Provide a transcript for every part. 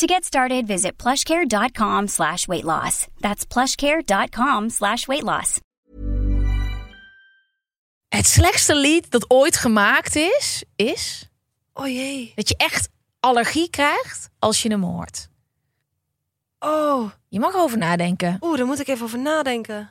To get started, visit plushcare.com slash weight loss. That's plushcare.com slash weight loss. Het slechtste lied dat ooit gemaakt is, is Oh jee. dat je echt allergie krijgt als je hem hoort. Oh. Je mag over nadenken. Oeh, daar moet ik even over nadenken.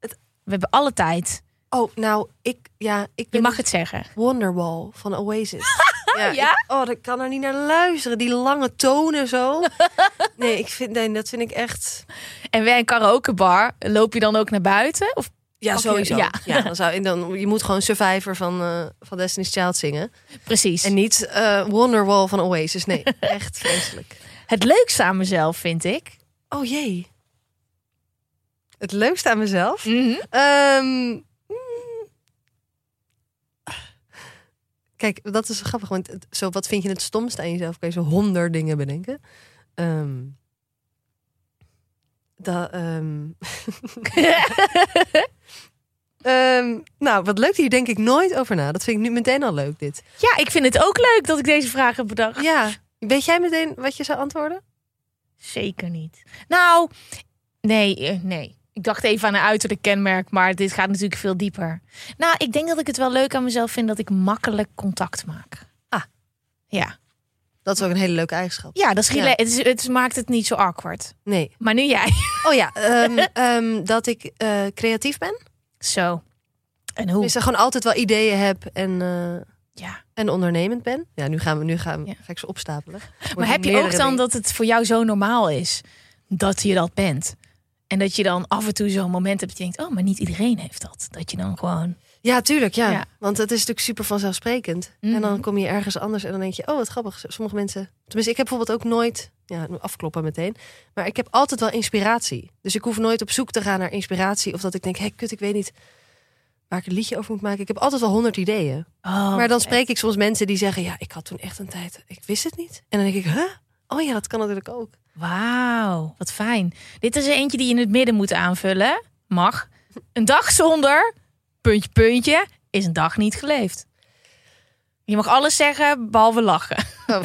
We hebben alle tijd. Oh, nou, ik, ja, ik Je mag het zeggen. Wonderwall van Oasis. ja? Ja? ik- oh, ik kan er niet naar luisteren. Die lange tonen zo. nee, ik vind, nee, dat vind ik echt... En bij een karaokebar loop je dan ook naar buiten? Of Ja, sowieso. ja. Ja. dan zou, dan, je moet gewoon Survivor van, eh, van Destiny's Child zingen. precies. En niet eh, Wonderwall van Oasis. Nee, echt vreselijk. Het leukste aan mezelf vind ik. Oh jee. Het leukste aan mezelf? Mhm. Ehm. Kijk, dat is grappig. Want het- zo, wat vind je het stomste aan jezelf? Kan je zo honderd dingen bedenken. Ehm dat, ehm. Ehm, nou, wat leuk, hier denk ik nooit over na. Dat vind ik nu meteen al leuk, dit. Ja, ik vind het ook leuk dat ik deze vraag heb bedacht. Ja, weet jij meteen wat je zou antwoorden? Zeker niet. Nou, nee, eh, nee. Ik dacht even aan een uiterlijk kenmerk, maar dit gaat natuurlijk veel dieper. Nou, ik denk dat ik het wel leuk aan mezelf vind dat ik makkelijk contact maak. Ah. Ja, Dat is ook een hele leuke eigenschap. ja dat is Ja. Het, is, het maakt het niet zo awkward. Nee. Maar nu jij. Oh ja, ehm, ehm, dat ik eh, creatief ben. Zo. En hoe? Dus ik gewoon altijd wel ideeën heb en, eh, Ja. en ondernemend ben. Ja, nu gaan we, nu gaan we, Ja. ga ik ze opstapelen. Maar heb je ook dan dat het voor jou zo normaal is dat je dat bent? En dat je dan af en toe zo'n moment hebt dat je denkt, oh, maar niet iedereen heeft dat. Dat je dan gewoon. Ja, tuurlijk, ja. Ja. Want het is natuurlijk super vanzelfsprekend. Mhm. En dan kom je ergens anders en dan denk je, oh, wat grappig. Sommige mensen, tenminste, ik heb bijvoorbeeld ook nooit, ja, afkloppen meteen. Maar ik heb altijd wel inspiratie. Dus ik hoef nooit op zoek te gaan naar inspiratie. Of dat ik denk, hé, kut, ik weet niet waar ik een liedje over moet maken. Ik heb altijd wel honderd ideeën. Oh, maar dan spreek ik soms mensen die zeggen, ja, ik had toen echt een tijd, ik wist het niet. En dan denk ik, huh? Oh ja, dat kan natuurlijk ook. Wauw, wat fijn. Dit is er eentje die je in het midden moet aanvullen. Mag. Een dag zonder, puntje, puntje, is een dag niet geleefd. Je mag alles zeggen, behalve lachen.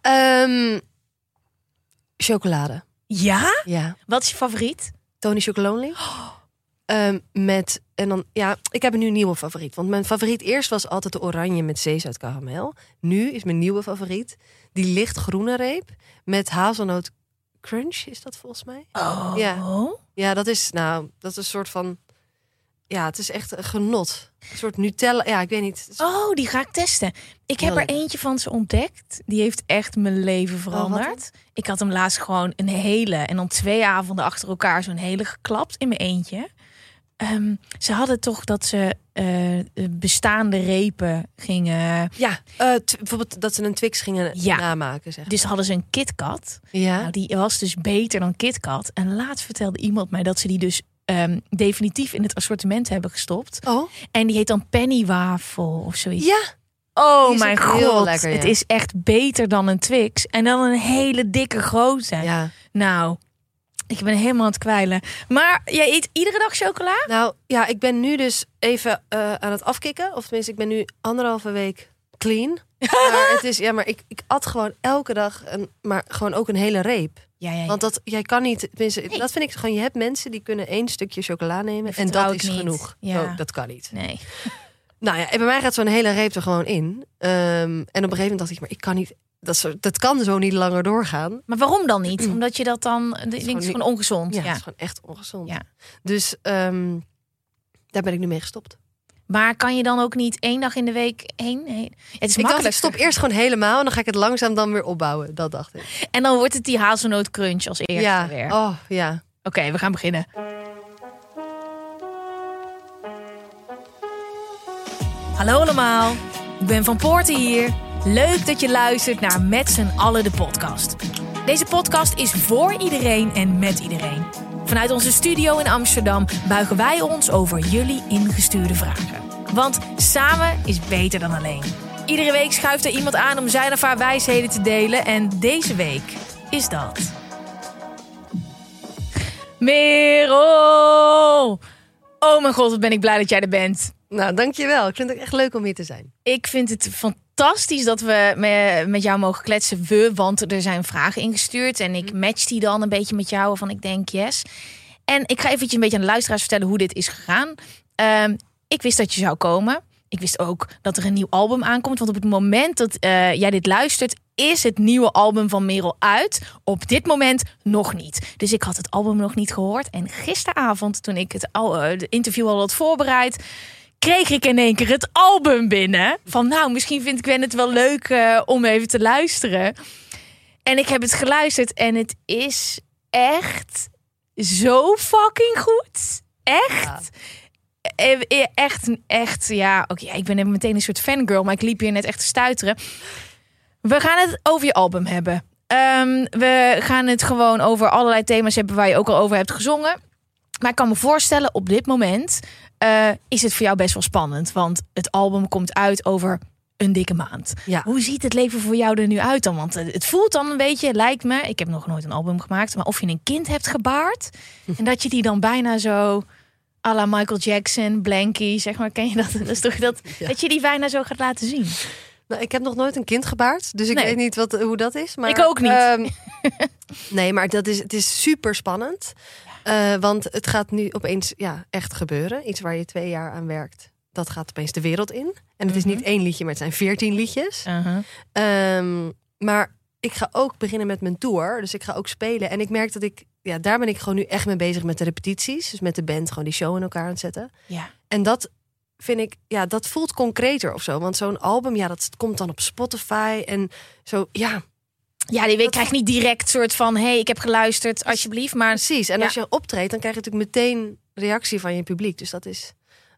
Ehm, chocolade. Ja? Ja. Wat is je favoriet? Tony Chocolonely. Ehm, met, en dan, ja, ik heb een nu nieuwe favoriet. Want mijn favoriet eerst was altijd de oranje met zeezout karamel. Nu is mijn nieuwe favoriet die lichtgroene reep met hazelnoot crunch, is dat volgens mij? Oh. Ja. Ja, dat is, nou, dat is een soort van, ja, het is echt een genot. Een soort Nutella, ja, ik weet niet. Is- Oh, die ga ik testen. Ik heb er eentje van ze ontdekt. Die heeft echt mijn leven veranderd. ik had hem laatst gewoon een hele en dan twee avonden achter elkaar zo'n hele geklapt in mijn eentje. Ehm, ze hadden toch dat ze eh, bestaande repen gingen. Ja, eh, bijvoorbeeld dat ze een Twix gingen Ja. namaken, zeg. Dus hadden ze een KitKat. Ja. Nou, die was dus beter dan KitKat. En laatst vertelde iemand mij dat ze die dus ehm, definitief in het assortiment hebben gestopt. Oh, En die heet dan pennywafel of zoiets. ja. Oh mijn god, lekker, ja. het is echt beter dan een Twix. En dan een hele dikke grote. Ja. Nou, ik ben helemaal aan het kwijlen. Maar jij eet iedere dag chocola? Nou ja, ik ben nu dus even eh, aan het afkicken. Of tenminste, ik ben nu anderhalve week clean. Maar het is, ja, maar ik, ik at gewoon elke dag, een, maar gewoon ook een hele reep. Ja, ja, ja. Want dat, jij kan niet, tenminste, Nee. dat vind ik gewoon, je hebt mensen die kunnen één stukje chocola nemen en dat is niet. genoeg. Ja. Oh, dat kan niet. Nee. Nou ja, en bij mij gaat zo'n hele reep er gewoon in. Ehm, en op een gegeven moment dacht ik, maar ik kan niet, dat, zo, dat kan zo niet langer doorgaan. Maar waarom dan niet? Omdat je dat dan... Het is gewoon gewoon ongezond. Ja, Ja, het is gewoon echt ongezond. Ja. Dus ehm, daar ben ik nu mee gestopt. Maar kan je dan ook niet één dag in de week heen? Nee. Het is Ik dacht, makkelijk. ik stop eerst gewoon helemaal en dan ga ik het langzaam dan weer opbouwen. Dat dacht ik. En dan wordt het die hazelnoot crunch als eerste ja. weer. Oh, ja. Oké, we gaan beginnen. Hallo allemaal, ik ben Van Poorten hier. Leuk dat je luistert naar Met z'n allen de podcast. Deze podcast is voor iedereen en met iedereen. Vanuit onze studio in Amsterdam buigen wij ons over jullie ingestuurde vragen. Want samen is beter dan alleen. Iedere week schuift er iemand aan om zijn of haar wijsheden te delen. En deze week is dat. Merel! Oh mijn god, wat ben ik blij dat jij er bent. Nou, dankjewel. Ik vind het echt leuk om hier te zijn. Ik vind het fantastisch dat we me- met jou mogen kletsen. We, want er zijn vragen ingestuurd. En ik match die dan een beetje met jou. Van ik denk yes. En ik ga eventjes een beetje aan de luisteraars vertellen hoe dit is gegaan. Ehm, ik wist dat je zou komen. Ik wist ook dat er een nieuw album aankomt. Want op het moment dat eh, jij dit luistert, is het nieuwe album van Merel uit. Op dit moment nog niet. Dus ik had het album nog niet gehoord. En gisteravond, toen ik het al, eh, interview al had voorbereid, kreeg ik in één keer het album binnen. Van nou, misschien vind ik het wel leuk eh, om even te luisteren. En ik heb het geluisterd en het is echt zo fucking goed. Echt. Eh, eh, Echt, echt, ja. Oké, ik ben meteen een soort fangirl, maar ik liep hier net echt te stuiteren. We gaan het over je album hebben. Ehm, we gaan het gewoon over allerlei thema's hebben waar je ook al over hebt gezongen. Maar ik kan me voorstellen, op dit moment eh, is het voor jou best wel spannend. Want het album komt uit over een dikke maand. Ja. Hoe ziet het leven voor jou er nu uit dan? Want het voelt dan een beetje, lijkt me, ik heb nog nooit een album gemaakt, maar of je een kind hebt gebaard en dat je die dan bijna zo à la Michael Jackson, Blanky, zeg maar, ken je dat? Dat is toch dat, Ja. dat je die bijna zo gaat laten zien. Nou, ik heb nog nooit een kind gebaard, dus ik Nee. weet niet wat, hoe dat is. Maar, Ik ook niet. ehm, nee, maar dat is, het is super spannend. Eh, want het gaat nu opeens ja, echt gebeuren. Iets waar je twee jaar aan werkt. Dat gaat opeens de wereld in. En het is Mhm. niet één liedje, maar het zijn veertien liedjes. Uh-huh. Ehm, maar ik ga ook beginnen met mijn tour. Dus ik ga ook spelen. En ik merk dat ik... Ja, daar ben ik gewoon nu echt mee bezig met de repetities. Dus met de band gewoon die show in elkaar aan het zetten. Ja. En dat vind ik, ja, dat voelt concreter of zo. Want zo'n album, ja, dat komt dan op Spotify en zo, ja, Ja, die week krijgt niet direct soort van, hey, ik heb geluisterd, alsjeblieft. Maar precies. En Ja. als je optreedt, dan krijg je natuurlijk meteen reactie van je publiek. Dus dat is,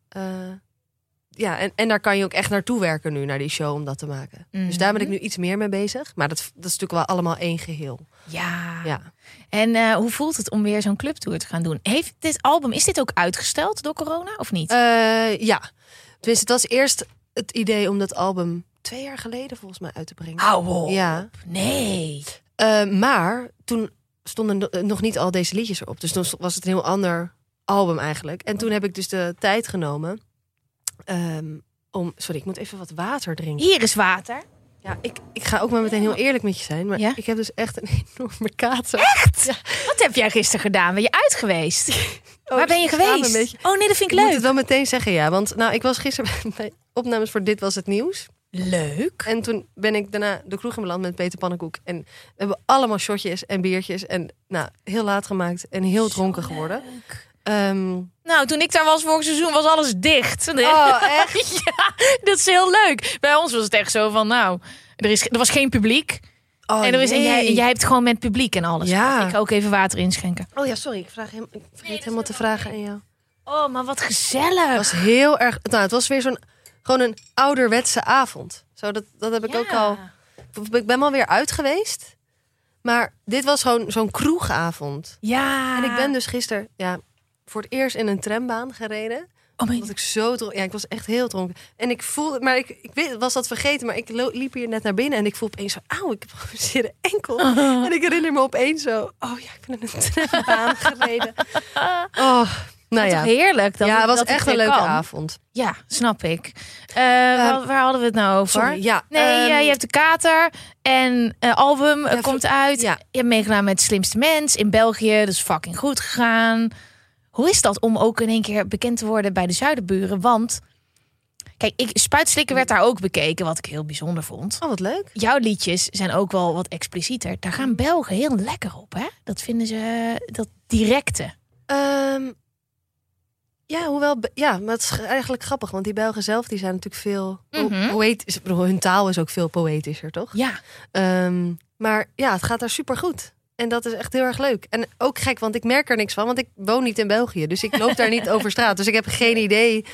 eh, ja, en, en daar kan je ook echt naartoe werken nu, naar die show, om dat te maken. Dus daar ben ik nu iets meer mee bezig. Maar dat, dat is natuurlijk wel allemaal één geheel. ja. Ja. En eh, hoe voelt het om weer zo'n clubtour te gaan doen? Heeft dit album, is dit ook uitgesteld door corona of niet? Eh, ja, tenminste, het was eerst het idee om dat album twee jaar geleden volgens mij uit te brengen. Op. Ja. Nee. Eh, maar toen stonden no- nog niet al deze liedjes erop. Dus toen was het een heel ander album eigenlijk. En toen heb ik dus de tijd genomen ehm, om... Sorry, ik moet even wat water drinken. Hier is water. Ja, ik, ik ga ook maar meteen heel eerlijk met je zijn. Maar Ja? ik heb dus echt een enorme kater. Wat heb jij gisteren gedaan? Ben je uit geweest? Oh, Waar ben je geweest? Oh nee, dat vind Ik ik moet leuk. het wel meteen zeggen, ja. Want nou, ik was gisteren bij opnames voor Dit Was Het Nieuws. Leuk. En toen ben ik daarna de kroeg in beland met Peter Pannenkoek. En we hebben allemaal shotjes en biertjes. En nou, heel laat gemaakt en heel dronken geworden. Ehm, Nou, toen ik daar was vorig seizoen was alles dicht. oh, echt? Ja, dat is heel leuk. Bij ons was het echt zo van, nou, er, is, er was geen publiek. Oh, en, er is, en, jij, nee. en jij hebt gewoon met publiek en alles. Ja. Ik ga ook even water inschenken. Oh ja, sorry. Ik, vraag hem, ik vergeet helemaal te vragen aan jou. Oh, maar wat gezellig. Het was heel erg... Nou, het was weer zo'n... Gewoon een ouderwetse avond. Zo, dat, dat heb ik ook al... Ik ben wel weer uit geweest. Maar dit was gewoon zo'n kroegavond. Ja. En ik ben dus gisteren ja, voor het eerst in een trambaan gereden. Oh. Omdat ik zo dronken... Ja, ik was echt heel dronken. En ik voelde... Maar ik, ik weet, was dat vergeten. Maar ik liep hier net naar binnen. En ik voel opeens zo... Auw, ik heb een zere enkel. En ik herinner me opeens zo... Oh ja, ik ben in een trambaan gereden. Oh, nou ja. heerlijk. Dat, ja, het was dat echt een leuke kan. avond. Ja, snap ik. Eh, waar, waar hadden we het nou over? Sorry, ja. Nee, ehm, ja, je hebt de kater en eh, album eh, Ja, komt uit. ja. Je hebt meegedaan met Slimste Mens in België. Dat is fucking goed gegaan. Hoe is dat om ook in één keer bekend te worden bij de Zuiderburen? Want, kijk, ik, Spuitslikken werd daar ook bekeken, wat ik heel bijzonder vond. Oh, wat leuk. Jouw liedjes zijn ook wel wat explicieter. Daar gaan Belgen heel lekker op, hè? Dat vinden ze, dat directe. Ehm, ja, hoewel... Ja, maar het is eigenlijk grappig. Want die Belgen zelf, die zijn natuurlijk veel... po- Mhm. poëtisch. Hun taal is ook veel poëtischer, toch? Ja, Ehm, maar ja, het gaat daar super goed. En dat is echt heel erg leuk. En ook gek, want ik merk er niks van. Want ik woon niet in België. Dus ik loop daar niet over straat. Dus ik heb geen idee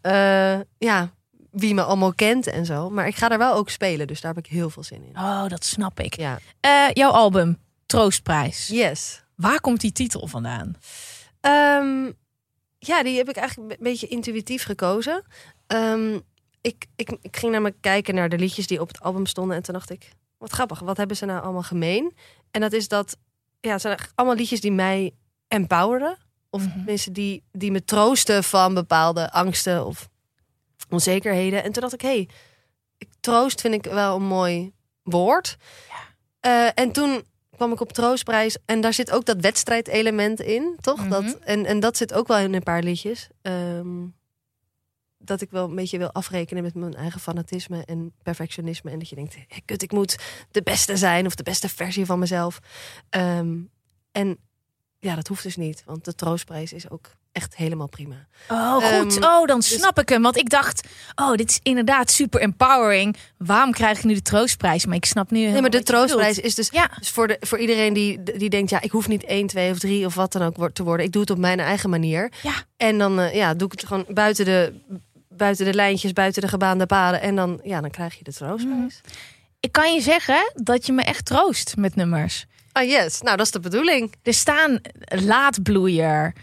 eh, ja, wie me allemaal kent en zo. Maar ik ga daar wel ook spelen. Dus daar heb ik heel veel zin in. oh, dat snap ik. Ja. Eh, jouw album, Troostprijs. Yes. Waar komt die titel vandaan? Ehm, ja, die heb ik eigenlijk een beetje intuïtief gekozen. Ehm, ik, ik, ik ging namelijk kijken naar de liedjes die op het album stonden. En toen dacht ik, wat grappig, wat hebben ze nou allemaal gemeen? En dat is dat, ja, het zijn allemaal liedjes die mij empoweren. Of Mhm. mensen die, die me troosten van bepaalde angsten of onzekerheden. En toen dacht ik, hé, hey, ik- troost vind ik wel een mooi woord. Eh, en toen kwam ik op troostprijs en daar zit ook dat wedstrijdelement in, toch? Mhm. dat, en, en dat zit ook wel in een paar liedjes. Ehm, dat ik wel een beetje wil afrekenen met mijn eigen fanatisme en perfectionisme. En dat je denkt, hey, kut, ik moet de beste zijn of de beste versie van mezelf. Ehm, en ja, dat hoeft dus niet, want de troostprijs is ook echt helemaal prima. Oh, goed. Ehm, oh, dan dus- snap ik hem. Want ik dacht, oh, dit is inderdaad super empowering. Waarom krijg ik nu de troostprijs? Maar ik snap nu. Nee, maar de troostprijs is dus Ja, Dus voor, de, voor iedereen die, die denkt, ja, ik hoef niet 1, 2 of 3 of wat dan ook te worden. Ik doe het op mijn eigen manier. Ja. En dan eh, ja, doe ik het gewoon buiten de, buiten de lijntjes, buiten de gebaande paden. En dan, ja, dan krijg je de troostprijs. ik kan je zeggen dat je me echt troost met nummers. Ah yes, nou dat is de bedoeling. Er staan laatbloeier.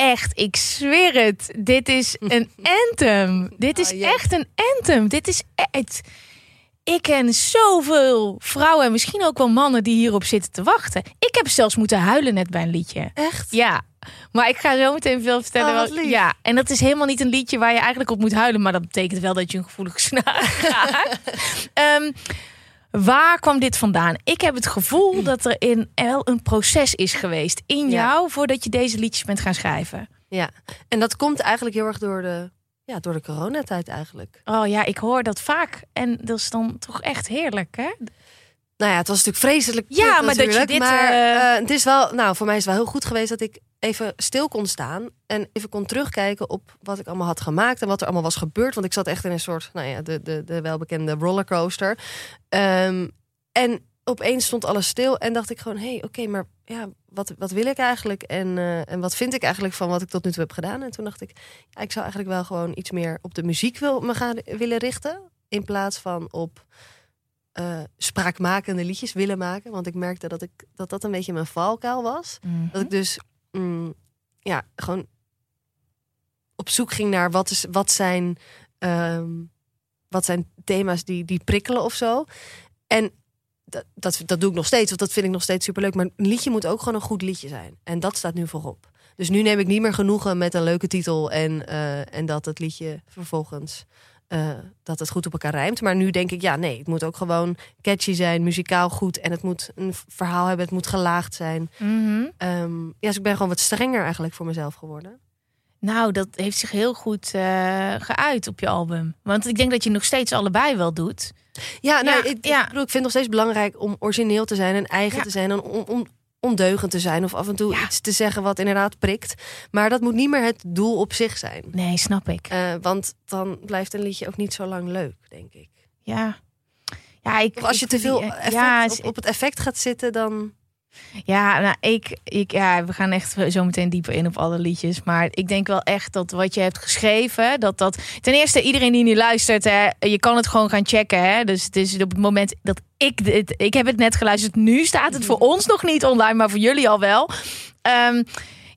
Echt, ik zweer het. Dit is een anthem. Dit is yes. echt een anthem. Dit is echt. Ik ken zoveel vrouwen en misschien ook wel mannen die hierop zitten te wachten. Ik heb zelfs moeten huilen net bij een liedje. Echt? Ja, maar ik ga zo meteen veel vertellen. Oh, ja, en dat is helemaal niet een liedje waar je eigenlijk op moet huilen, maar dat betekent wel dat je een gevoelige snaar raakt. Ehm, waar kwam dit vandaan? Ik heb het gevoel dat er in wel een proces is geweest in Ja. jou voordat je deze liedjes bent gaan schrijven. Ja. En dat komt eigenlijk heel erg door de, ja, door de coronatijd eigenlijk. Oh ja, ik hoor dat vaak en dat is dan toch echt heerlijk, hè? Nou ja, het was natuurlijk vreselijk. Ja, maar dat je dit, Maar eh, eh, het is wel, nou, voor mij is het wel heel goed geweest dat ik even stil kon staan en even kon terugkijken op wat ik allemaal had gemaakt en wat er allemaal was gebeurd. Want ik zat echt in een soort, nou ja, de, de, de welbekende rollercoaster. Ehm, en opeens stond alles stil en dacht ik gewoon, hé, hey, oké, maar ja, wat, wat wil ik eigenlijk en, eh, en wat vind ik eigenlijk van wat ik tot nu toe heb gedaan? En toen dacht ik, ja, ik zou eigenlijk wel gewoon iets meer op de muziek wil, me gaan willen richten in plaats van op eh, spraakmakende liedjes willen maken. Want ik merkte dat ik, dat, dat een beetje mijn valkuil was. Dat ik dus mm, ja, gewoon op zoek ging naar wat, is, wat, zijn, ehm, wat zijn thema's die, die prikkelen of zo. En dat, dat, dat doe ik nog steeds, want dat vind ik nog steeds superleuk. Maar een liedje moet ook gewoon een goed liedje zijn. En dat staat nu voorop. Dus nu neem ik niet meer genoegen met een leuke titel en, eh, en dat het liedje vervolgens eh, dat het goed op elkaar rijmt. Maar nu denk ik, ja, nee, het moet ook gewoon catchy zijn, muzikaal goed en het moet een verhaal hebben, het moet gelaagd zijn. Mhm. Ehm, ja, dus ik ben gewoon wat strenger eigenlijk voor mezelf geworden. Nou, dat heeft zich heel goed eh, geuit op je album. Want ik denk dat je nog steeds allebei wel doet. Ja, nou, Ja, ik, ja. ik bedoel, ik vind het nog steeds belangrijk om origineel te zijn en eigen Ja. te zijn en on, on- ondeugend te zijn of af en toe Ja. iets te zeggen wat inderdaad prikt. Maar dat moet niet meer het doel op zich zijn. Nee, snap ik. Eh, want dan blijft een liedje ook niet zo lang leuk, denk ik. Ja. Ja, ik, Of als je te veel ja, op, op het effect gaat zitten, dan... Ja, nou, ik, ik, ja, we gaan echt zo meteen dieper in op alle liedjes. Maar ik denk wel echt dat wat je hebt geschreven, dat dat. Ten eerste, iedereen die nu luistert, hè, je kan het gewoon gaan checken. Hè? Dus het is op het moment dat ik dit. Ik heb het net geluisterd. Nu staat het voor ons nog niet online, maar voor jullie al wel. Ehm,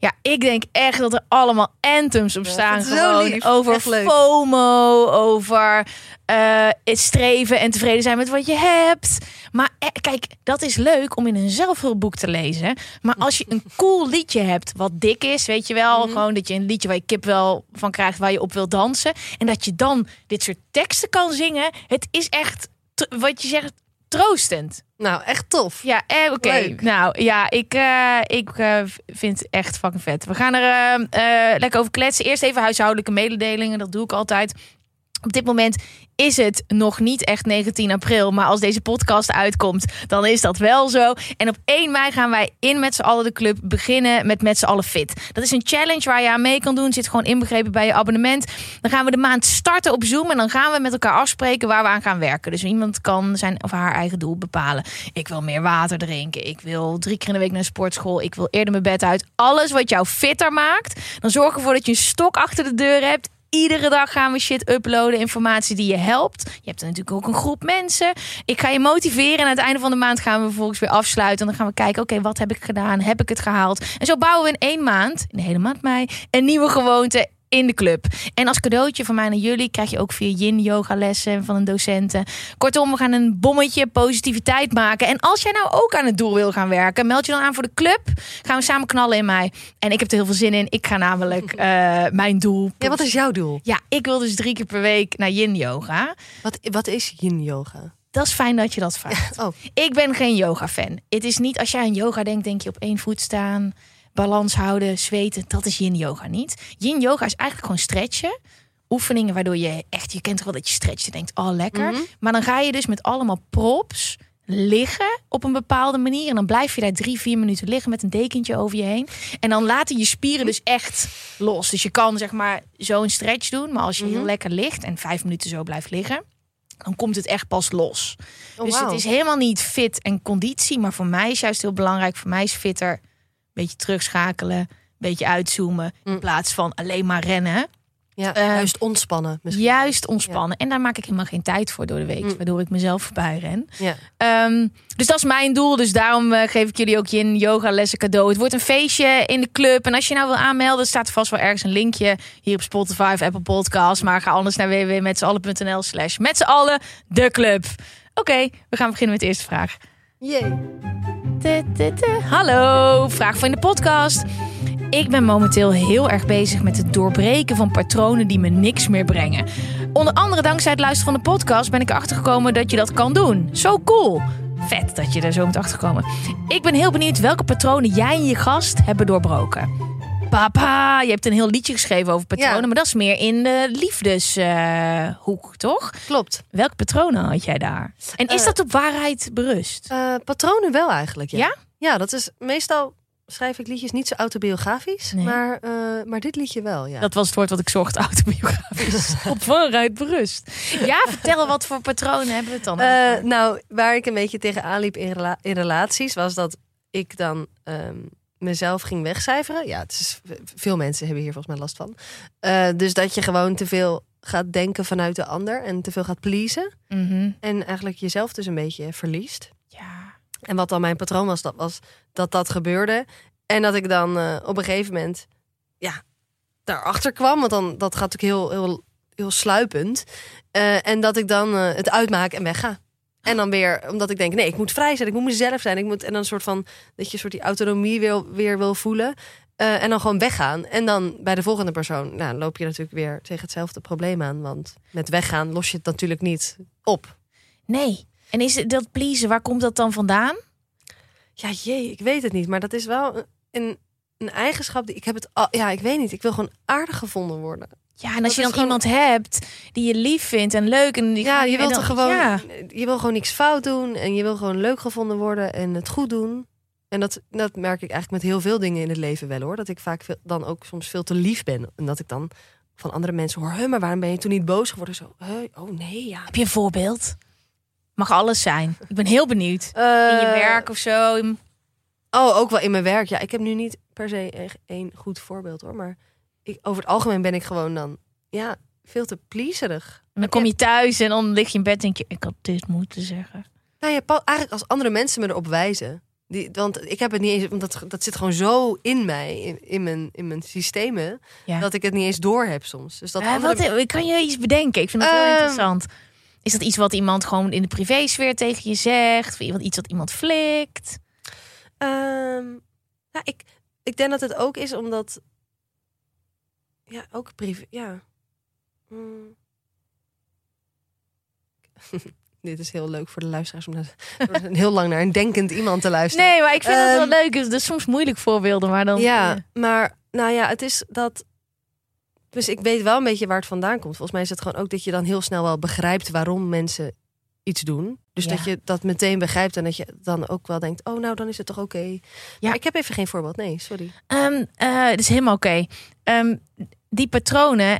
ja, ik denk echt dat er allemaal anthems op staan. Gewoon lief. over. FOMO, over eh, het streven en tevreden zijn met wat je hebt. Maar eh, kijk, dat is leuk om in een zelfhulpboek te lezen. Maar als je een cool liedje hebt, wat dik is, weet je wel. Mhm. Gewoon dat je een liedje waar je kip wel van krijgt, waar je op wil dansen. En dat je dan dit soort teksten kan zingen. Het is echt, wat je zegt, troostend. Nou, echt tof. Ja, eh, oké. Nou ja, ik, eh, ik eh, vind het echt fucking vet. We gaan er eh, lekker over kletsen. Eerst even huishoudelijke mededelingen. Dat doe ik altijd. Op dit moment is het nog niet echt 19 april. Maar als deze podcast uitkomt, dan is dat wel zo. En op 1 mei gaan wij in met z'n allen de club beginnen met met z'n allen fit. Dat is een challenge waar je aan mee kan doen. Zit gewoon inbegrepen bij je abonnement. Dan gaan we de maand starten op Zoom. En dan gaan we met elkaar afspreken waar we aan gaan werken. Dus iemand kan zijn of haar eigen doel bepalen. Ik wil meer water drinken. Ik wil drie keer in de week naar sportschool. Ik wil eerder mijn bed uit. Alles wat jou fitter maakt. Dan zorg ervoor dat je een stok achter de deur hebt Iedere dag gaan we shit uploaden, informatie die je helpt. Je hebt er natuurlijk ook een groep mensen. Ik ga je motiveren en aan het einde van de maand gaan we vervolgens weer afsluiten. En dan gaan we kijken, oké, wat heb ik gedaan? Heb ik het gehaald? En zo bouwen we in één maand, in de hele maand mei, een nieuwe gewoonte in de club. En als cadeautje van mij naar jullie krijg je ook via yin yoga lessen van een docenten. Kortom, we gaan een bommetje positiviteit maken. En als jij nou ook aan het doel wil gaan werken, meld je dan aan voor de club. Gaan we samen knallen in mei. En ik heb er heel veel zin in. Ik ga namelijk uh, mijn doel. Ja, wat is jouw doel? Ja, ik wil dus drie keer per week naar yin yoga. Wat, wat is yin yoga? Dat is fijn dat je dat vraagt. Oh. Ik ben geen yoga fan. Het is niet als jij aan yoga denkt, denk je op één voet staan balans houden, zweten. Dat is yin yoga niet. Yin yoga is eigenlijk gewoon stretchen. Oefeningen waardoor je echt, je kent toch wel dat je stretcht en denkt, oh lekker. Mhm. Maar dan ga je dus met allemaal props liggen op een bepaalde manier. En dan blijf je daar drie, vier minuten liggen met een dekentje over je heen. En dan laten je spieren dus echt los. Dus je kan zeg maar zo een stretch doen. Maar als je heel Mhm. lekker ligt en vijf minuten zo blijft liggen, dan komt het echt pas los. Oh, dus het is helemaal niet fit en conditie. Maar voor mij is juist heel belangrijk. Voor mij is fitter beetje terugschakelen. Een beetje uitzoomen. In Mm. plaats van alleen maar rennen. Ja, Eh, juist ontspannen misschien. Juist ontspannen. En daar maak ik helemaal geen tijd voor door de week. Mm. Waardoor ik mezelf voorbij ren. Ja. Ehm, dus dat is mijn doel. Dus daarom eh, geef ik jullie ook yin yoga lessen cadeau. Het wordt een feestje in de club. En als je nou wil aanmelden, staat er vast wel ergens een linkje. Hier op Spotify of Apple Podcasts. Maar ga anders naar www.metzeallen.nl slash met z'n allen de club. Oké, we gaan beginnen met de eerste vraag. Jee. Hallo, vraag van in de podcast. Ik ben momenteel heel erg bezig met het doorbreken van patronen die me niks meer brengen. Onder andere dankzij het luisteren van de podcast ben ik erachter gekomen dat je dat kan doen. Zo cool. Vet dat je er zo bent achtergekomen. Ik ben heel benieuwd welke patronen jij en je gast hebben doorbroken. Papa, je hebt een heel liedje geschreven over patronen, Ja. maar dat is meer in de liefdeshoek, toch? Klopt. Welke patronen had jij daar? En is Eh, dat op waarheid berust? Eh, patronen wel eigenlijk, ja. Ja? Ja, dat is meestal schrijf ik liedjes niet zo autobiografisch, Nee. maar, eh, maar dit liedje wel, ja. Dat was het woord wat ik zocht, autobiografisch. Op waaruit berust. Ja, vertel wat voor patronen hebben we het dan nou, waar ik een beetje tegenaan liep in, rela- in relaties, was dat ik dan ehm, mezelf ging wegcijferen. Ja, het is, veel mensen hebben hier volgens mij last van. Eh, dus dat je gewoon te veel gaat denken vanuit de ander en te veel gaat pleasen. Mhm. En eigenlijk jezelf dus een beetje verliest. Ja. En wat dan mijn patroon was, dat was dat dat gebeurde. En dat ik dan eh, op een gegeven moment, ja, daarachter kwam. Want dan, dat gaat natuurlijk heel, heel, heel sluipend. Eh, en dat ik dan het uitmaak en wegga. En dan weer, omdat ik denk, nee, ik moet vrij zijn. Ik moet mezelf zijn. Ik moet, en dan een soort van, dat je een soort die autonomie weer, weer wil voelen. Eh, en dan gewoon weggaan. En dan bij de volgende persoon, nou, loop je natuurlijk weer tegen hetzelfde probleem aan. Want met weggaan los je het natuurlijk niet op. Nee. En is het dat pleasen, waar komt dat dan vandaan? Ja, jee, ik weet het niet. Maar dat is wel een, een eigenschap die ik heb het al. Ja, ik weet niet. Ik wil gewoon aardig gevonden worden. Ja, en als Dat je dan gewoon- iemand hebt die je lief vindt en leuk en die Ja, gaat- je wilt er gewoon. Ja. Je wil gewoon niks fout doen en je wil gewoon leuk gevonden worden en het goed doen. En dat, dat merk ik eigenlijk met heel veel dingen in het leven wel hoor. Dat ik vaak veel, dan ook soms veel te lief ben. En dat ik dan van andere mensen hoor: "Huh, maar waarom ben je toen niet boos geworden? Zo, "Huh, oh nee, ja. Heb je een voorbeeld? Mag alles zijn. Ik ben heel benieuwd. In Eh, je werk of zo. Oh, ook wel in mijn werk. Ja, ik heb nu niet per se echt één goed voorbeeld hoor. Maar ik, over het algemeen ben ik gewoon dan ja, veel te pleaserig. En dan kom je thuis en dan lig je in bed en denk je, ik had dit moeten zeggen. Nou ja, eigenlijk als andere mensen me erop wijzen. Die, want ik heb het niet eens, want dat, dat zit gewoon zo in mij, in, in, mijn, in mijn systemen, Ja. dat ik het niet eens door heb soms. Dus dat Ja, andere- wat, kan je iets bedenken? Ik vind dat heel Ehm. interessant. Is dat iets wat iemand gewoon in de privésfeer tegen je zegt? Of iemand- iets wat iemand flikt? Ehm, ja, ik, ik denk dat het ook is omdat, ja, ook privé, ja. Mm. Dit is heel leuk voor de luisteraars om heel lang naar een denkend iemand te luisteren. Nee, maar ik vind het Ehm, wel leuk. Het is soms moeilijk voorbeelden, maar dan... Ja, eh, maar nou ja, het is dat. Dus ik weet wel een beetje waar het vandaan komt. Volgens mij is het gewoon ook dat je dan heel snel wel begrijpt waarom mensen iets doen. Dus Ja. dat je dat meteen begrijpt en dat je dan ook wel denkt: oh, nou dan is het toch oké. Ja. Maar ik heb even geen voorbeeld. Nee, sorry. Ehm, eh, het is helemaal oké. Ehm, die patronen,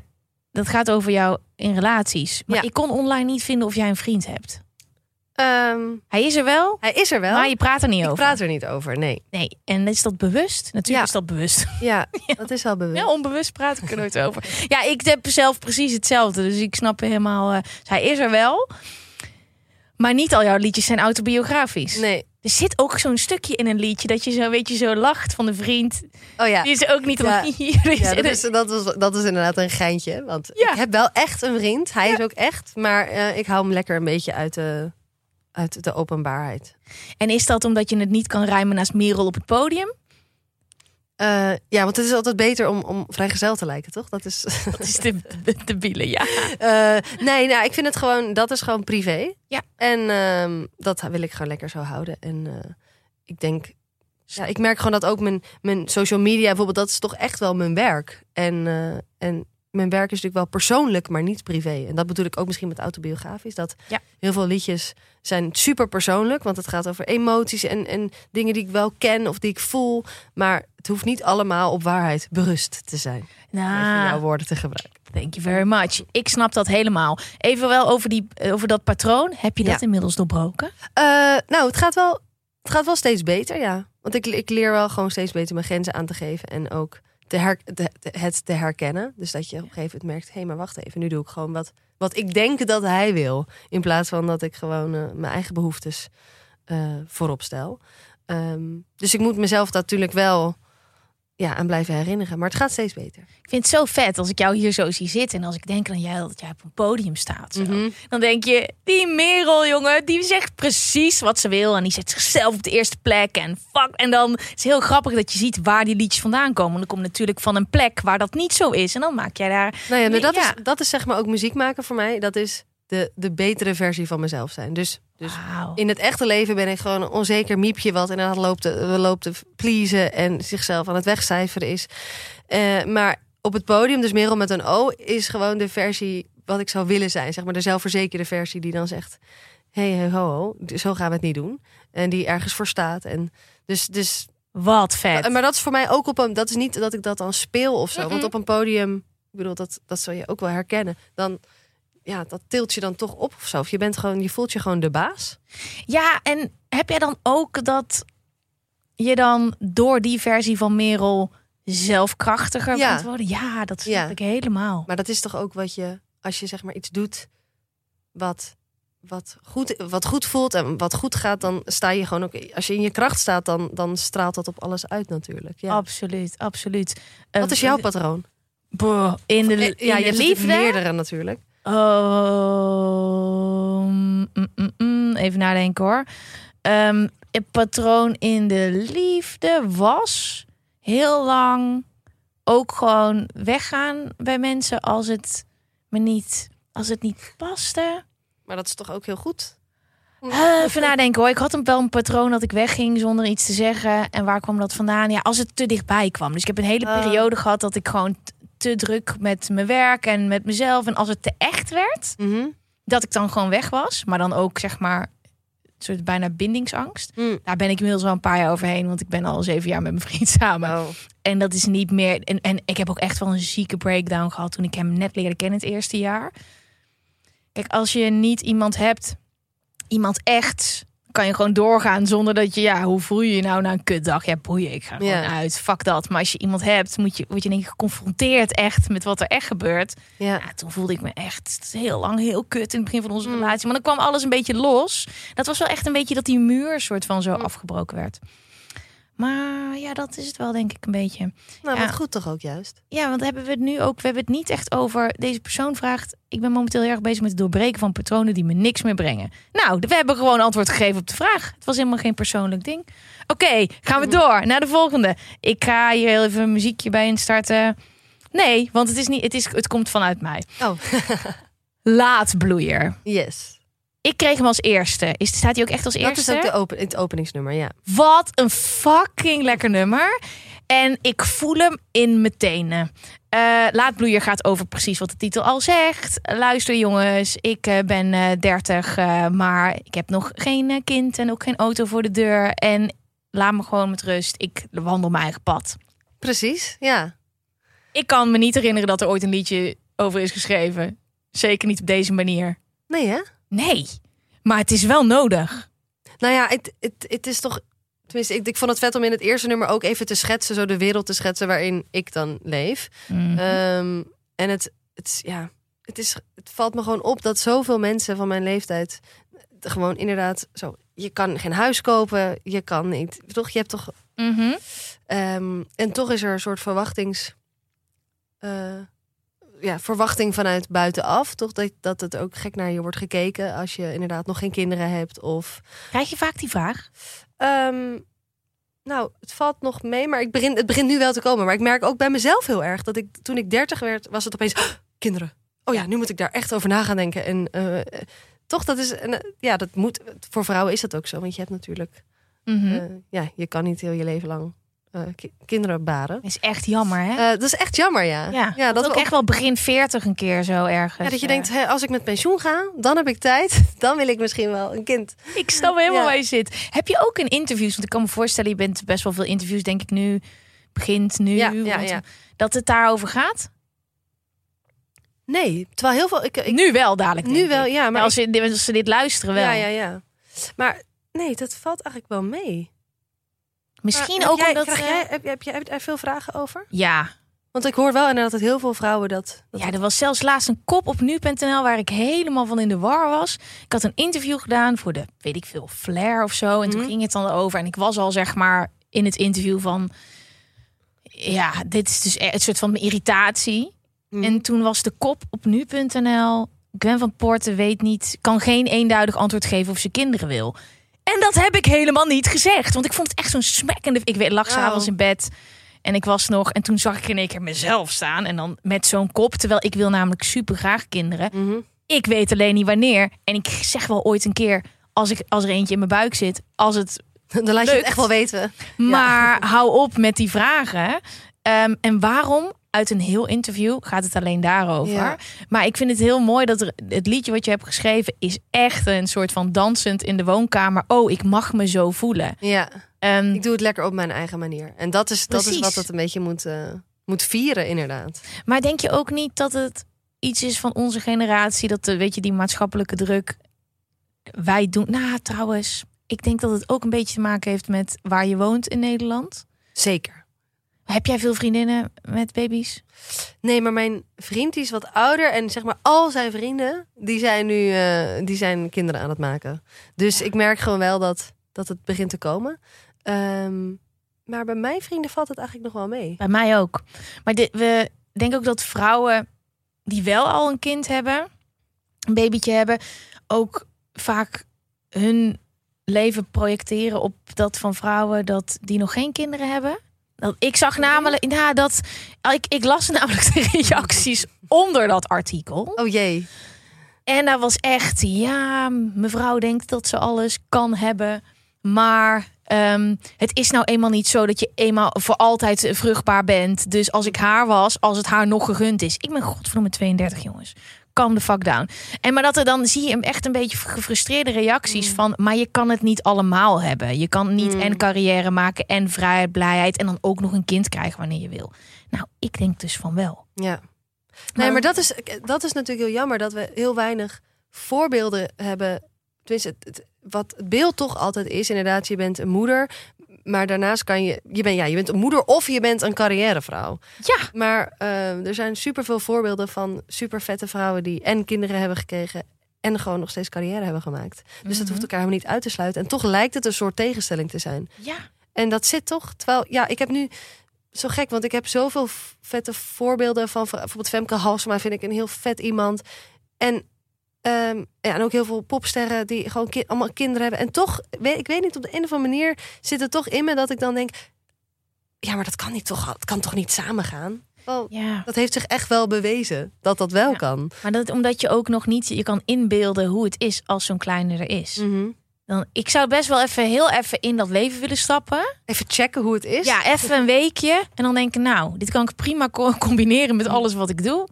dat gaat over jou in relaties. Maar Ja. ik kon online niet vinden of jij een vriend hebt. Ehm, Hij is er wel, hij is er wel. maar je praat er niet ik over. praat er niet over, nee. Nee, en is dat bewust? Natuurlijk Ja. is dat bewust. Ja, dat is wel bewust. Ja, onbewust praat ik er nooit over. Ja, ik heb zelf precies hetzelfde. Dus ik snap helemaal. eh, dus hij is er wel. Maar niet al jouw liedjes zijn autobiografisch. Nee. Er zit ook zo'n stukje in een liedje dat je zo, weet je, zo lacht van de vriend. Oh ja. Die is ook niet. Ja. Hier is Ja, dat, is, dat, was, dat is inderdaad een geintje. Want Ja. ik heb wel echt een vriend. Hij is ook echt. Maar eh, ik hou hem lekker een beetje uit de, uit de openbaarheid. En is dat omdat je het niet kan rijmen naast Merel op het podium? Eh, ja, want het is altijd beter om, om vrijgezel te lijken, toch? Dat is. Dat is de, de, de bielen, ja. Eh, nee, nou, ik vind het gewoon. Dat is gewoon privé. Ja. En ehm, dat wil ik gewoon lekker zo houden. En eh, ik denk. Ja, ik merk gewoon dat ook mijn, mijn social media bijvoorbeeld, dat is toch echt wel mijn werk. En, en mijn werk is natuurlijk wel persoonlijk, maar niet privé. En dat bedoel ik ook misschien met autobiografisch. Dat Ja. heel veel liedjes zijn super persoonlijk, want het gaat over emoties en, en dingen die ik wel ken of die ik voel. Maar het hoeft niet allemaal op waarheid berust te zijn. Even jouw Nou, woorden te gebruiken. thank you very much. Ik snap dat helemaal. Even wel over, die, over dat patroon. Heb je dat Ja. inmiddels doorbroken? Eh, nou, het gaat, wel, het gaat wel steeds beter, ja. Want ik, ik leer wel gewoon steeds beter mijn grenzen aan te geven. En ook te her, te- te- het te herkennen. Dus dat je op een gegeven moment merkt... hé, hey, maar wacht even, nu doe ik gewoon wat, wat ik denk dat hij wil. In plaats van dat ik gewoon eh, mijn eigen behoeftes eh, voorop stel. Ehm, dus ik moet mezelf dat natuurlijk wel ja, aan blijven herinneren. Maar het gaat steeds beter. Ik vind het zo vet als ik jou hier zo zie zitten. En als ik denk aan jij dat jij op een podium staat. Zo. Mhm. Dan denk je, die Merel, jongen, die zegt precies wat ze wil. En die zet zichzelf op de eerste plek. En fuck. En dan is het heel grappig dat je ziet waar die liedjes vandaan komen. Dat komt natuurlijk van een plek waar dat niet zo is. En dan maak jij daar. Nou ja, maar dat, Ja. Is, dat is zeg maar ook muziek maken voor mij. Dat is de, de betere versie van mezelf zijn. Dus, dus in het echte leven ben ik gewoon een onzeker miepje... wat inderdaad loopt te, loopt te pleasen en zichzelf aan het wegcijferen is. Eh, maar op het podium, dus Merel met een O... is gewoon de versie wat ik zou willen zijn. Zeg maar de zelfverzekerde versie die dan zegt... hé, hey, ho, ho, zo gaan we het niet doen. En die ergens voor staat. En dus, dus Wat vet. maar dat is voor mij ook op een. Dat is niet dat ik dat dan speel of zo. Want op een podium, ik bedoel, dat, dat zul je ook wel herkennen. Dan, ja, dat tilt je dan toch op of zo. Of je bent gewoon, je voelt je gewoon de baas. Ja, en heb jij dan ook dat je dan door die versie van Merel zelfkrachtiger Ja. worden? Ja, dat snap Ja. ik helemaal. Maar dat is toch ook wat je, als je zeg maar iets doet wat, wat, goed, wat goed voelt en wat goed gaat, dan sta je gewoon ook. Als je in je kracht staat, dan, dan straalt dat op alles uit natuurlijk. Ja. Absoluut, absoluut. Wat is jouw patroon? Boah, in de, in ja, de je hebt liefde? meerdere natuurlijk. Oh, mm, mm, mm, even nadenken hoor. Ehm, het patroon in de liefde was heel lang ook gewoon weggaan bij mensen als het me niet, als het niet paste. Maar dat is toch ook heel goed? Eh, even nadenken hoor. Ik had een, wel een patroon dat ik wegging zonder iets te zeggen. En waar kwam dat vandaan? Ja, als het te dichtbij kwam. Dus ik heb een hele Ah. periode gehad dat ik gewoon te druk met mijn werk en met mezelf. En als het te echt werd, Mhm. dat ik dan gewoon weg was. Maar dan ook zeg maar een soort bijna bindingsangst. Mm. Daar ben ik inmiddels al een paar jaar overheen, want ik ben al zeven jaar met mijn vriend samen. Oh. En dat is niet meer. En, en ik heb ook echt wel een zieke breakdown gehad toen ik hem net leerde kennen het eerste jaar. Kijk, als je niet iemand hebt, iemand echt, kan je gewoon doorgaan zonder dat je, ja, hoe voel je je nou na een kutdag? Ja, boeien, ik ga gewoon Ja. uit. Fuck dat. Maar als je iemand hebt, moet je, word je denk ik geconfronteerd echt met wat er echt gebeurt. Ja. Ja, toen voelde ik me echt heel lang heel kut in het begin van onze Mm. relatie. Maar dan kwam alles een beetje los. Dat was wel echt een beetje dat die muur soort van zo Mm. afgebroken werd. Maar ja, dat is het wel denk ik een beetje. Nou, Ja. wat goed toch ook juist. Ja, want hebben we het nu ook. We hebben het niet echt over. Deze persoon vraagt. Ik ben momenteel heel erg bezig met het doorbreken van patronen die me niks meer brengen. Nou, we hebben gewoon antwoord gegeven op de vraag. Het was helemaal geen persoonlijk ding. Oké, gaan we door naar de volgende. Ik ga hier heel even een muziekje bij instarten. Nee, want het is niet. Het, is, het komt vanuit mij. Oh, Laatbloeier. yes. Ik kreeg hem als eerste. Is, staat hij ook echt als Dat eerste? is ook de open, het openingsnummer, ja. Wat een fucking lekker nummer. En ik voel hem in mijn tenen. Eh Laatbloeier gaat over precies wat de titel al zegt. Luister jongens, ik eh, ben eh 30, eh, maar ik heb nog geen kind en ook geen auto voor de deur. En laat me gewoon met rust. Ik wandel mijn eigen pad. Precies, ja. Ik kan me niet herinneren dat er ooit een liedje over is geschreven. Zeker niet op deze manier. Nee, hè? Nee. Maar het is wel nodig. Nou ja, het, het, het is toch. Tenminste, ik, ik vond het vet om in het eerste nummer ook even te schetsen, zo de wereld te schetsen waarin ik dan leef. Mhm. Ehm, en het, het, ja, het, is, het valt me gewoon op dat zoveel mensen van mijn leeftijd gewoon inderdaad zo. Je kan geen huis kopen, je kan niet. Toch, je hebt toch. Mhm. ehm, en toch is er een soort verwachtings. eh, ja, verwachting vanuit buitenaf. Toch dat, dat het ook gek naar je wordt gekeken als je inderdaad nog geen kinderen hebt. Of Krijg je vaak die vraag? Ehm, nou, het valt nog mee, maar ik begin, het begint nu wel te komen. Maar ik merk ook bij mezelf heel erg dat ik toen ik 30 werd, was het opeens "Oh, kinderen. Oh ja, nu moet ik daar echt over na gaan denken. En eh, toch, dat is, en, eh, ja, dat moet. Voor vrouwen is dat ook zo, want je hebt natuurlijk, Mhm. eh, ja, je kan niet heel je leven lang ki- kinderen baren. is echt jammer, hè? Eh, dat is echt jammer, ja. ja, ja dat ook echt wel begin 40 een keer zo ergens. ja, dat je eh. denkt, hè, als ik met pensioen ga, dan heb ik tijd. Dan wil ik misschien wel een kind. Ik snap helemaal Ja. waar je zit. Heb je ook in interviews, want ik kan me voorstellen, je bent best wel veel interviews, denk ik nu, begint nu, Ja, ja, want- dat het daarover gaat? Nee, terwijl heel veel. Ik, ik, nu wel dadelijk. nu wel, ja, maar als, ze, als ze dit luisteren wel. Ja, ja, ja. Maar nee, dat valt eigenlijk wel mee. Misschien Maar ook heb jij, omdat... krijg eh, jij, heb, heb, jij, heb je daar veel vragen over? Ja. Want ik hoor wel inderdaad dat heel veel vrouwen dat... dat ja, er was zelfs laatst een kop op nu.nl waar ik helemaal van in de war was. Ik had een interview gedaan voor de, weet ik veel, Flair of zo. En toen Mhm. ging het dan over. En ik was al zeg maar in het interview van... Ja, dit is dus een soort van mijn irritatie. Mhm. En toen was de kop op nu.nl. Gwen van Poorten weet niet, kan geen eenduidig antwoord geven of ze kinderen wil. En dat heb ik helemaal niet gezegd. Want ik vond het echt zo'n smekkende. Ik weet, lag Oh. s'avonds in bed. En ik was nog. En toen zag ik in één keer mezelf staan. En dan met zo'n kop. Terwijl ik wil namelijk super graag kinderen. Mhm. Ik weet alleen niet wanneer. En ik zeg wel ooit een keer. Als, ik, als er eentje in mijn buik zit. Als het Dan laat je het echt wel weten. maar hou op met die vragen. Ehm, en waarom? Uit een heel interview gaat het alleen daarover. Ja. Maar ik vind het heel mooi dat er, het liedje wat je hebt geschreven is echt een soort van dansend in de woonkamer. Oh, ik mag me zo voelen. Ja, Ehm, ik doe het lekker op mijn eigen manier. En dat is, dat is wat het een beetje moet, eh, moet vieren, inderdaad. maar denk je ook niet dat het iets is van onze generatie? Dat de, weet je, die maatschappelijke druk wij doen. Nou, trouwens, ik denk dat het ook een beetje te maken heeft met waar je woont in Nederland. Zeker. Heb jij veel vriendinnen met baby's? Nee, maar mijn vriend die is wat ouder. En zeg maar al zijn vrienden, die zijn nu eh, die zijn kinderen aan het maken. Dus ik merk gewoon wel dat, dat het begint te komen. Ehm, maar bij mijn vrienden valt het eigenlijk nog wel mee. Bij mij ook. Maar we denken ook dat vrouwen die wel al een kind hebben, een babytje hebben, ook vaak hun leven projecteren op dat van vrouwen dat die nog geen kinderen hebben. Ik zag namelijk, ja, dat ik, ik las namelijk de reacties onder dat artikel. Oh jee. En daar was echt, ja, mevrouw denkt dat ze alles kan hebben. Maar ehm, het is nou eenmaal niet zo dat je eenmaal voor altijd vruchtbaar bent. Dus als ik haar was, als het haar nog gegund is. Ik ben godverdomme 32, jongens. Calm the fuck down. En maar dat er dan zie je hem echt een beetje gefrustreerde reacties van... maar je kan het niet allemaal hebben. Je kan niet Mm. en carrière maken en vrijheid, blijheid... en dan ook nog een kind krijgen wanneer je wil. Nou, ik denk dus van wel. Ja. Nee, maar dat is, dat is natuurlijk heel jammer dat we heel weinig voorbeelden hebben. Tenminste, het, het- wat het beeld toch altijd is, inderdaad, je bent een moeder. Maar daarnaast kan je, je bent, ja, je bent een moeder of je bent een carrièrevrouw. Ja, Maar eh, er zijn superveel voorbeelden van super vette vrouwen die en kinderen hebben gekregen en gewoon nog steeds carrière hebben gemaakt. Dus dat hoeft elkaar helemaal niet uit te sluiten. En toch lijkt het een soort tegenstelling te zijn. ja. En dat zit toch. Terwijl, ja, ik heb nu zo gek, want ik heb zoveel vette voorbeelden van bijvoorbeeld Femke Halsema vind ik een heel vet iemand. En, ehm, ja, en ook heel veel popsterren die gewoon ki- allemaal kinderen hebben. En toch, weet, ik weet niet, op de een of andere manier zit het toch in me dat ik dan denk, ja, maar dat kan niet toch, het kan toch niet samengaan. Wel, ja. dat heeft zich echt wel bewezen dat dat wel Ja. kan. Maar dat omdat je ook nog niet je kan inbeelden hoe het is als zo'n kleine er is. Mhm. Dan, ik zou best wel even heel even in dat leven willen stappen. Even checken hoe het is. Ja, even een weekje. En dan denken, nou, dit kan ik prima co- combineren met alles wat ik doe.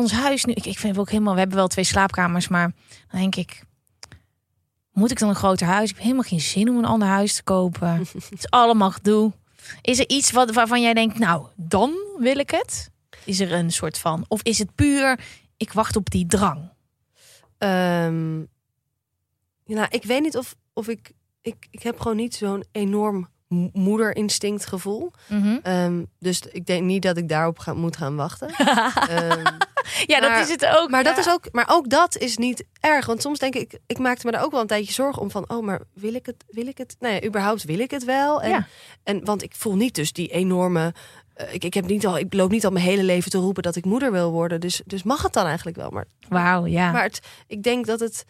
Ons huis nu, ik, ik vind het ook helemaal, we hebben wel twee slaapkamers, maar dan denk ik, moet ik dan een groter huis? Ik heb helemaal geen zin om een ander huis te kopen. het is allemaal gedoe. Is er iets wat, waarvan jij denkt, nou, dan wil ik het? Is er een soort van, of is het puur, ik wacht op die drang? Ja, nou, ik weet niet of, of ik, ik... Ik heb gewoon niet zo'n enorm mo- moederinstinct gevoel. Mhm. Ehm, dus ik denk niet dat ik daarop ga, moet gaan wachten. Ehm, ja, dat Maar- is het ook. maar, dat is ook, maar ook dat is niet erg. Want soms denk ik, ik maakte me daar ook wel een tijdje zorgen om van, oh, maar wil ik het, wil ik het? Nou ja, überhaupt wil ik het wel. En, Ja. en want ik voel niet dus die enorme. eh, ik, ik, heb niet al, ik loop niet al mijn hele leven te roepen dat ik moeder wil worden. Dus, dus mag het dan eigenlijk wel. Maar, Wauw, ja. maar het, ik denk dat het,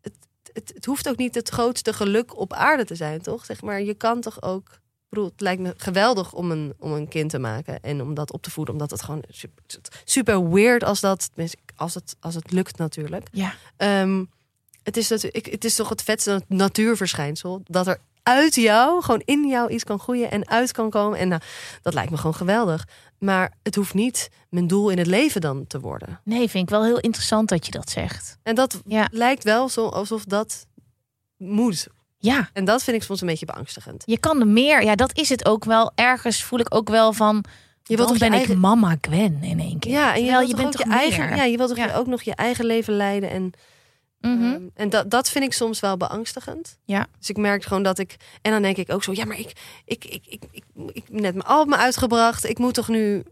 het, het. Het hoeft ook niet het grootste geluk op aarde te zijn, toch? Zeg maar, je kan toch ook. Bedoel, het lijkt me geweldig om een, om een kind te maken en om dat op te voeden, omdat het gewoon super, super weird als dat, als het, als het lukt natuurlijk. ja. Ehm, het, is natu- ik, het is toch het vetste natuurverschijnsel. Dat er uit jou, gewoon in jou iets kan groeien en uit kan komen. En nou, dat lijkt me gewoon geweldig. Maar het hoeft niet mijn doel in het leven dan te worden. Nee, vind ik wel heel interessant dat je dat zegt. En dat Ja. lijkt wel zo alsof dat moet. Ja, En dat vind ik soms een beetje beangstigend. je kan er meer. Ja, dat is het ook wel. Ergens voel ik ook wel van. Je wilt toch ben eigen... ik mama Gwen in één keer. Ja, en je, wilt je toch bent ook toch je eigen. meer? Ja, je wilt toch Ja. ook nog je eigen leven leiden. En, Mhm. ehm, en dat, dat vind ik soms wel beangstigend. Ja. Dus ik merk gewoon dat ik. En dan denk ik ook zo, ja, maar ik, ik, ik, ik, ik, ik heb net mijn album uitgebracht. Ik moet toch nu.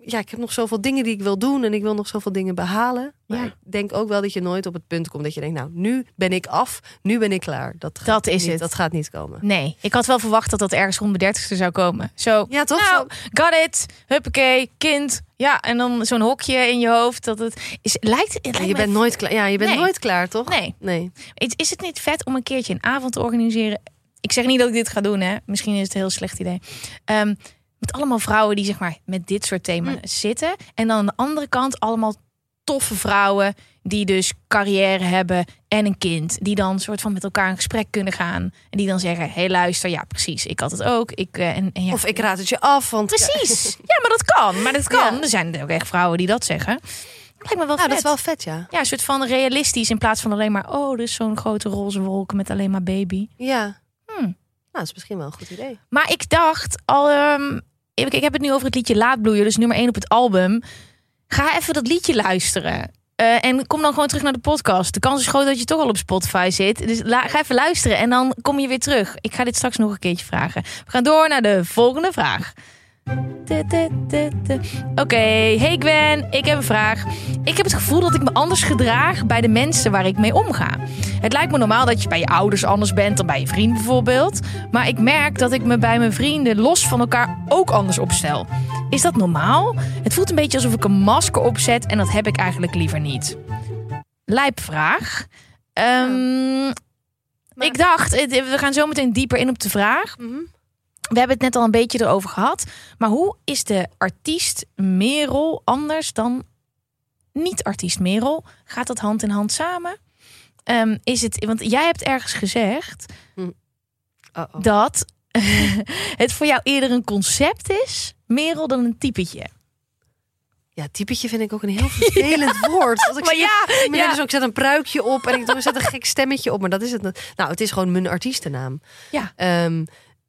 Ja, ik heb nog zoveel dingen die ik wil doen en ik wil nog zoveel dingen behalen. Maar Ja. ik denk ook wel dat je nooit op het punt komt dat je denkt, nou, nu ben ik af, nu ben ik klaar. Dat, gaat Dat is niet, het. Dat gaat niet komen. Nee, ik had wel verwacht dat dat ergens rond de 30ste zou komen. Zo, Ja, toch? nou, got it, huppakee, kind. Ja, en dan zo'n hokje in je hoofd. Dat het is, lijkt, het Ja, lijkt je bent nooit klaar. Ja, je bent Nee. nooit klaar, toch? Nee, Nee. is, is het niet vet om een keertje een avond te organiseren? Ik zeg niet dat ik dit ga doen, hè. Misschien is het een heel slecht idee. Ehm, met allemaal vrouwen die zeg maar met dit soort thema's Hm. zitten. En dan aan de andere kant allemaal toffe vrouwen die dus carrière hebben en een kind. Die dan soort van met elkaar in gesprek kunnen gaan. En die dan zeggen, hé hey, luister, ja precies, ik had het ook. Ik, eh, en, en ja, Of ik raad het je af, want Precies. Ja, maar dat kan. Maar dat kan. Ja. Er zijn ook echt vrouwen die dat zeggen. Lijkt me wel Ja, vet. dat is wel vet, ja. Ja, een soort van realistisch in plaats van alleen maar... oh, dus zo'n grote roze wolk met alleen maar baby. Ja. Hmm. Nou, dat is misschien wel een goed idee. Maar ik dacht al... ehm, ik, heb het nu over het liedje Laat bloeien, dus nummer 1 op het album. Ga even dat liedje luisteren. Eh, en kom dan gewoon terug naar de podcast. De kans is groot dat je toch al op Spotify zit. Dus ga even luisteren en dan kom je weer terug. Ik ga dit straks nog een keertje vragen. We gaan door naar de volgende vraag. Oké, hey Gwen, ik heb een vraag. Ik heb het gevoel dat ik me anders gedraag bij de mensen waar ik mee omga. Het lijkt me normaal dat je bij je ouders anders bent dan bij je vriend bijvoorbeeld. Maar ik merk dat ik me bij mijn vrienden los van elkaar ook anders opstel. Is dat normaal? Het voelt een beetje alsof ik een masker opzet en dat heb ik eigenlijk liever niet. Lijpvraag. Ehm, Maar- Ik dacht, we gaan zo meteen dieper in op de vraag. Mhm. We hebben het net al een beetje erover gehad. Maar hoe is de artiest Merel anders dan niet-artiest Merel? Gaat dat hand in hand samen? Ehm, is het, want jij hebt ergens gezegd Uh-oh. dat het voor jou eerder een concept is, Merel, dan een typetje. Ja, typetje vind ik ook een heel vervelend woord. Want ik Maar ja, ik ben ja. dus ook, ik zet een pruikje op en ik doe- zet een gek stemmetje op. Maar dat is het. Nou, het is gewoon mijn artiestennaam. Ja. Ehm,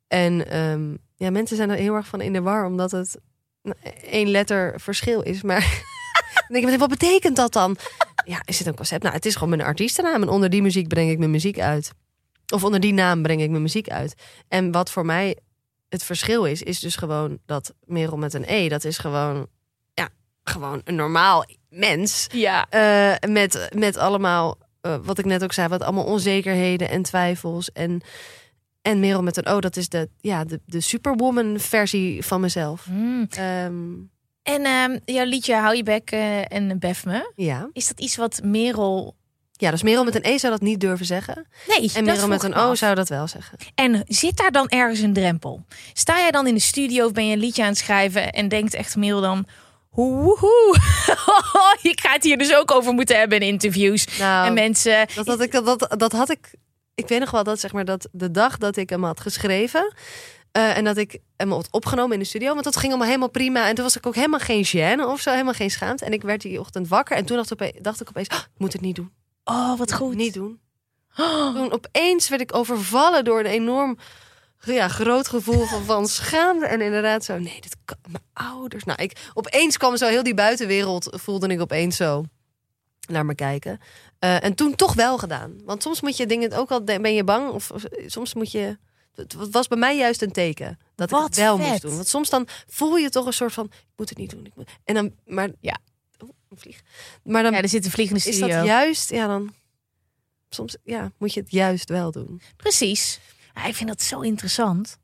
en ehm, ja, mensen zijn er heel erg van in de war, omdat het nou, één letter verschil is. Maar dan denk ik wat betekent dat dan? Ja, is het een concept? Nou, het is gewoon mijn artiestennaam. En onder die muziek breng ik mijn muziek uit. Of onder die naam breng ik mijn muziek uit. En wat voor mij het verschil is, is dus gewoon dat Merel met een E, dat is gewoon, ja, gewoon een normaal mens. Ja. Eh, met, met allemaal, eh, wat ik net ook zei, wat allemaal onzekerheden en twijfels. En, en Merel met een O, dat is de, ja, de, de superwoman versie van mezelf. Hmm. Ehm, En ehm, jouw liedje Hou je bek eh, en bef me. ja. Is dat iets wat Merel... ja, dus Merel met een E zou dat niet durven zeggen. Nee, En Merel met een O af. zou dat wel zeggen. En zit daar dan ergens een drempel? Sta jij dan in de studio of ben je een liedje aan het schrijven en denkt echt Merel dan... Woehoe. je gaat hier dus ook over moeten hebben in interviews. Nou, en mensen... dat, had ik, dat, dat had ik. Ik weet nog wel dat, zeg maar, dat de dag dat ik hem had geschreven. eh, en dat ik hem had opgenomen in de studio. Want dat ging allemaal helemaal prima. En toen was ik ook helemaal geen gêne of zo. Helemaal geen schaamte. En ik werd die ochtend wakker. En toen dacht ik opeens, dacht ik opeens "Ah, ik moet het niet doen. Oh, wat goed. Niet doen. Toen opeens werd ik overvallen door een enorm ja, groot gevoel van, van schaamte. En inderdaad zo, nee, dit kan mijn ouders. Nou, ik, opeens kwam zo heel die buitenwereld, voelde ik opeens zo. naar me kijken. Eh, en toen toch wel gedaan. Want soms moet je dingen ook al ben je bang of, of soms moet je. Het was bij mij juist een teken dat ik het wel vet. moest doen. Want soms dan voel je toch een soort van ik moet het niet doen. Ik moet, en dan maar Ja. Oh, een vlieg. Maar dan Ja, er zit een vliegende is studio. dat juist ja dan soms ja moet je het juist wel doen. Precies. Ja, ik vind dat zo interessant.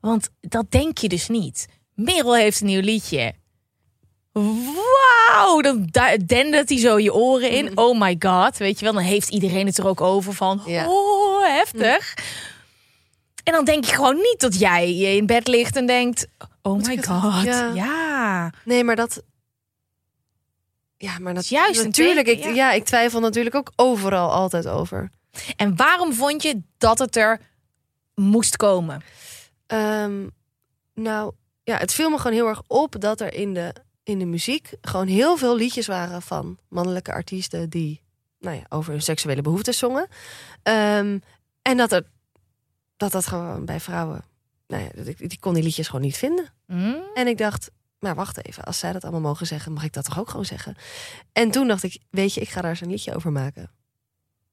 Want dat denk je dus niet. Merel heeft een nieuw liedje. Wauw, dan dendert hij zo je oren in. Oh my god, weet je wel. Dan heeft iedereen het er ook over van. Ja. Oh, heftig. En dan denk je gewoon niet dat jij in bed ligt en denkt... Oh my god, ja. ja. Nee, maar dat. Ja, maar dat is juist natuurlijk. ik, ja. ja. ik twijfel natuurlijk ook overal altijd over. En waarom vond je dat het er moest komen? Ehm, nou, ja, het viel me gewoon heel erg op dat er in de, in de muziek gewoon heel veel liedjes waren van mannelijke artiesten die nou ja, over hun seksuele behoeftes zongen. Ehm, en dat, er, dat dat gewoon bij vrouwen, nou ja, dat ik, die kon die liedjes gewoon niet vinden. Hm? En ik dacht, maar wacht even, als zij dat allemaal mogen zeggen, mag ik dat toch ook gewoon zeggen? En toen dacht ik, weet je, ik ga daar eens een liedje over maken.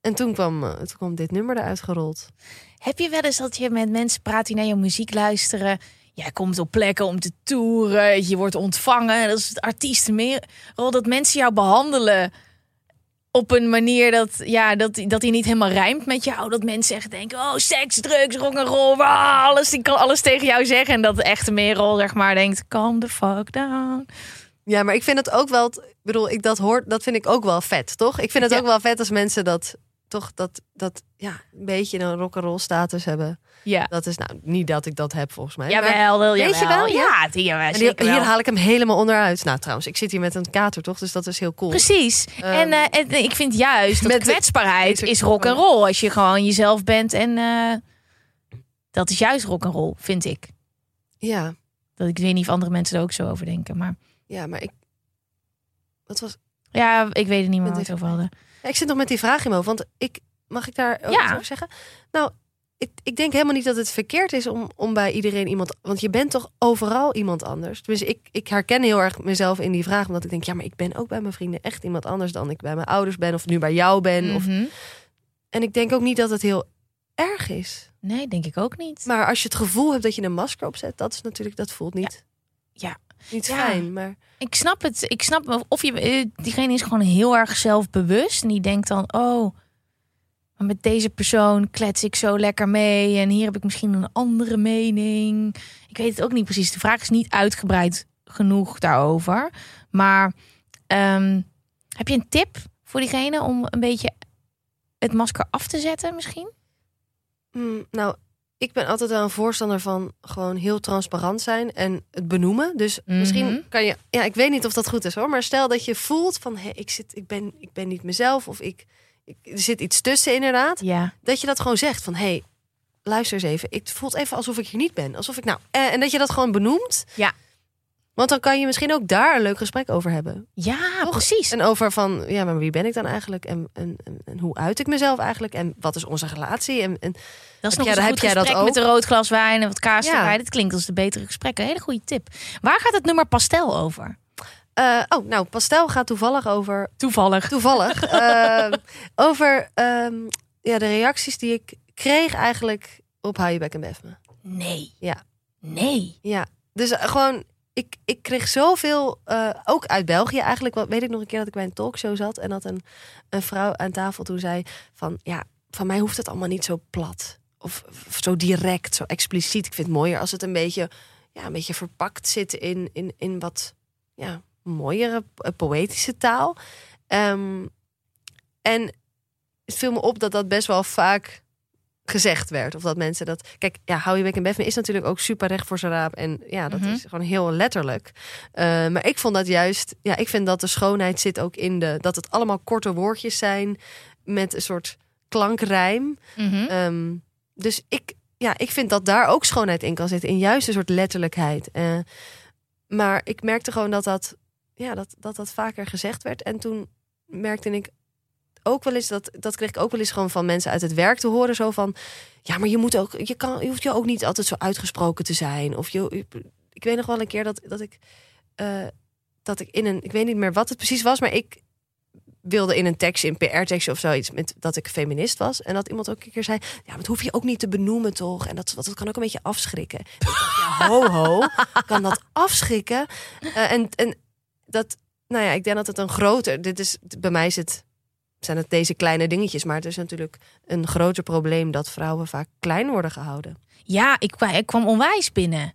En toen kwam, eh, toen kwam dit nummer eruit gerold. Heb je wel eens dat je met mensen praat die naar jouw muziek luisteren? Jij komt op plekken om te toeren, je wordt ontvangen. Dat is het artiestenmerel. Dat mensen jou behandelen op een manier dat, ja, dat, dat die niet helemaal rijmt met jou. Dat mensen echt denken, oh, seks, drugs, rock'n'roll, wow, alles, ik kan alles tegen jou zeggen. En dat de echte merel, zeg maar, denkt, calm the fuck down. Ja, maar ik vind het ook wel, ik bedoel, ik dat hoort, dat vind ik ook wel vet, toch? Ik vind het Ja. ook wel vet als mensen dat toch dat, dat ja, een beetje een rock'n'roll status hebben. Ja, Dat is nou niet dat ik dat heb volgens mij. jawel, wel, Weet je wel? Ja, die, zeker hier, hier haal ik hem helemaal onderuit. Nou, trouwens, ik zit hier met een kater, toch? Dus dat is heel cool. Precies. en, eh, en ik vind juist dat Met kwetsbaarheid is rock and roll. Als je gewoon jezelf bent en eh, dat is juist rock and roll, vind ik. Ja, Dat ik weet niet of andere mensen er ook zo over denken, maar ja, maar ik. Wat was. ja, ik weet het niet meer waar we het over hadden. Ik zit nog met die vraag in mijn hoofd. Want ik. Mag ik daar ook Ja. iets over zeggen? Nou, ik, ik denk helemaal niet dat het verkeerd is om, om bij iedereen iemand. Want je bent toch overal iemand anders. Dus ik, ik herken heel erg mezelf in die vraag. Omdat ik denk, ja, maar ik ben ook bij mijn vrienden echt iemand anders dan ik bij mijn ouders ben. Of nu bij jou ben. Of, Mhm. en ik denk ook niet dat het heel erg is. Nee, denk ik ook niet. Maar als je het gevoel hebt dat je een masker opzet, dat is natuurlijk, dat voelt niet. Ja. Niet Ja. fijn, maar Ik snap het. Ik snap of je eh, diegene is gewoon heel erg zelfbewust en die denkt dan, oh, maar met deze persoon klets ik zo lekker mee en hier heb ik misschien een andere mening. Ik weet het ook niet precies. De vraag is niet uitgebreid genoeg daarover. Maar ehm, heb je een tip voor diegene om een beetje het masker af te zetten misschien? Mm, nou, ik ben altijd wel een voorstander van gewoon heel transparant zijn en het benoemen. Dus Mhm. misschien kan je, ja, ik weet niet of dat goed is hoor, maar stel dat je voelt van, hé, ik zit, ik ben, ik ben niet mezelf of ik, ik, er zit iets tussen inderdaad, Ja. dat je dat gewoon zegt van, hé, hey, luister eens even, het voelt even alsof ik hier niet ben, alsof ik nou, eh, en dat je dat gewoon benoemt. Ja. Want dan kan je misschien ook daar een leuk gesprek over hebben. Ja, Toch? precies. En over van, ja, maar wie ben ik dan eigenlijk? En, en, en, en hoe uit ik mezelf eigenlijk? En wat is onze relatie? En, en Dat is Heb nog jij- een heb goed jij dat gesprek met ook? een rood glas wijn en wat kaas Ja. erbij. Dat klinkt als de betere gesprekken. Hele goede tip. Waar gaat het nummer pastel over? Eh, oh, nou, Pastel gaat toevallig over. Toevallig. Toevallig. eh, over ehm, ja, de reacties die ik kreeg eigenlijk op Hou je bek en bef me. Nee. Ja. Nee. Ja, dus eh, gewoon. Ik, ik kreeg zoveel, eh, ook uit België eigenlijk. Wat weet ik nog een keer dat ik bij een talkshow zat en dat een, een vrouw aan tafel toen zei: van ja, van mij hoeft het allemaal niet zo plat of, of zo direct, zo expliciet. Ik vind het mooier als het een beetje, ja, een beetje verpakt zit in, in, in wat ja, mooiere eh, poëtische taal. Ehm, en het viel me op dat dat best wel vaak gezegd werd. Of dat mensen dat... Kijk, ja, hou je bek en bef me is natuurlijk ook super recht voor zijn raap. En ja, dat Mhm. is gewoon heel letterlijk. Eh, maar ik vond dat juist... Ja, ik vind dat de schoonheid zit ook in de... Dat het allemaal korte woordjes zijn met een soort klankrijm. Mhm. Ehm, dus ik, ja, ik vind dat daar ook schoonheid in kan zitten. In juist een soort letterlijkheid. Eh, maar ik merkte gewoon dat dat, ja, dat, dat dat vaker gezegd werd. En toen merkte ik ook wel eens, dat, dat kreeg ik ook wel eens gewoon van mensen uit het werk te horen. Zo van, ja, maar je moet ook, je kan, je hoeft je ook niet altijd zo uitgesproken te zijn. Of je, ik weet nog wel een keer dat, dat ik, eh, dat ik in een, ik weet niet meer wat het precies was, maar ik wilde in een tekstje, in PR-tekstje of zoiets, met dat ik feminist was. En dat iemand ook een keer zei: Ja, dat hoef je ook niet te benoemen, toch? En dat, dat kan ook een beetje afschrikken. Ja, ho, ho, kan dat afschrikken? Eh, en, en dat, nou ja, ik denk dat het een groter. Dit is bij mij is het. Zijn het deze kleine dingetjes, maar het is natuurlijk een groter probleem dat vrouwen vaak klein worden gehouden. Ja, ik, ik kwam onwijs binnen.